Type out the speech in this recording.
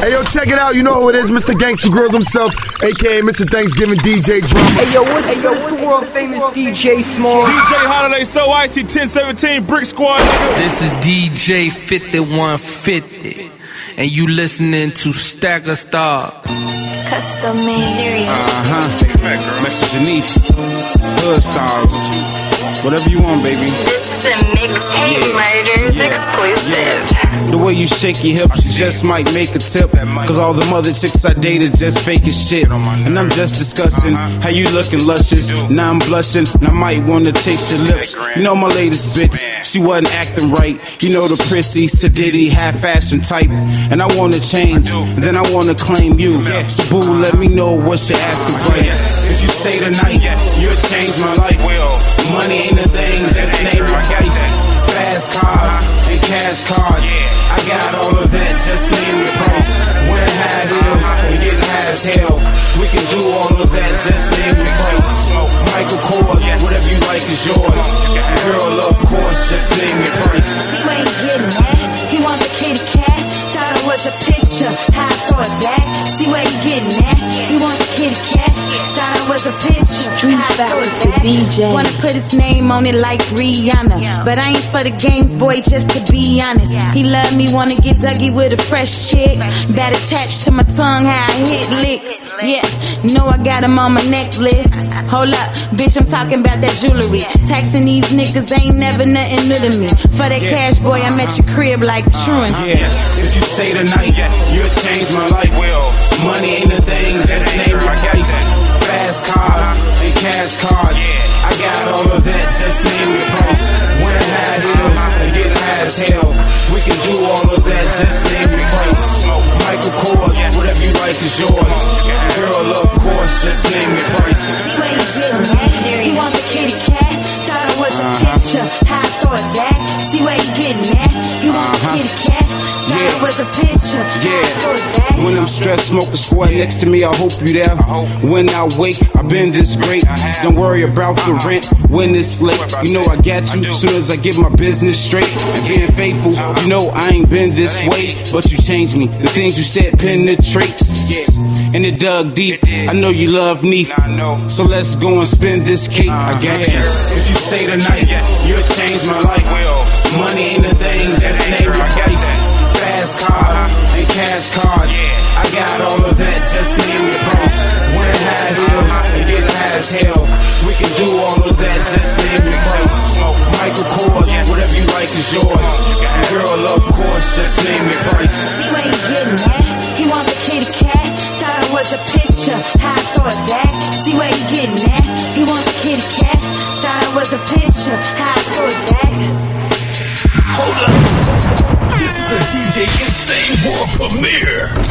Hey, yo, check it out. You know who it is, Mr. Gangsta Grillz himself, aka Mr. Thanksgiving DJ Drama. Hey yo, what's, hey, yo, what's the world famous DJ Smallz? DJ Holiday, so icy, 1017, Brick Squad, nigga. This is DJ 5150, and you listening to Stagger Star. Custom made. Serious. Uh huh. Messenger Neef. Hood stars. Whatever you want, baby. This is a mixtape Yeah. murders Yeah. exclusive. The way you shake your hips you just might make a tip. Cause all the mother chicks I dated just fake as shit. And I'm just discussing how you looking luscious. Now I'm blushing, and I might wanna taste your lips. You know my latest bitch, she wasn't acting right. You know the prissy, sedity, half fashion type. And I wanna change, and then I wanna claim you. So boo, let me know what's your asking price. If you say tonight, you'll change my life. Money ain't the thing, just name my price. Fast cars and cash cards. I got all of that, just name the price. Wearing high heels and getting high as hell. We can do all of that, just name the price. Michael Kors, whatever you like is yours. Girl, of course, just name the price. Where he getting at? He want the kitty cat. Thought it was a picture. How I it back. See where he getting at? Was a picture. Street How I throw back to. DJ. Wanna put his name on it like Rihanna. But I ain't for the games, boy, just to be honest. He love me, wanna get Dougie with a fresh chick. That attached to my tongue, how I hit licks. Yeah, know I got him on my necklace. Hold up, bitch, I'm talking about that jewelry. Taxing these niggas ain't never nothing new to me. For that cash, boy, I'm at your crib like truant. Uh, yeah, if you say tonight, yeah, you'll change my life. Well, money that, just name the price. Wearing high heels and getting high as hell. We can do all of that, just name the price. Michael Kors, whatever you like is yours. Girl, of course, just name the price. See he getting at? He want the kitty cat. Thought it was a picture. How I throw it back. See where he getting at? He want the uh-huh. kitty cat. Thought it Yeah. was a picture. How I throw it back. When I'm stressed, smoke a squad next to me, I hope you there. When I wake, I've been this great. Don't worry about the rent when it's late. You know I got you soon as I get my business straight. Being faithful, you know I ain't been this way, but you changed me. The things you said penetrates. And it dug deep. I know you love Neef. So let's go and spend this cake. I got you. If you say tonight, you'll change my life. Money ain't a thing, just name the price. Fast cars and cash cards. I got all of that, just name the price. Wearing high heels and getting high as hell. We can do all of that, just name the price. Michael Kors, whatever you like is yours. Girl, of course, just name the price. See where he getting at? He want the kitty cat. Thought it was a picture. How I it back. See where he getting at? He want the kitty cat. Thought it was a picture. How DJ Insane World premiere.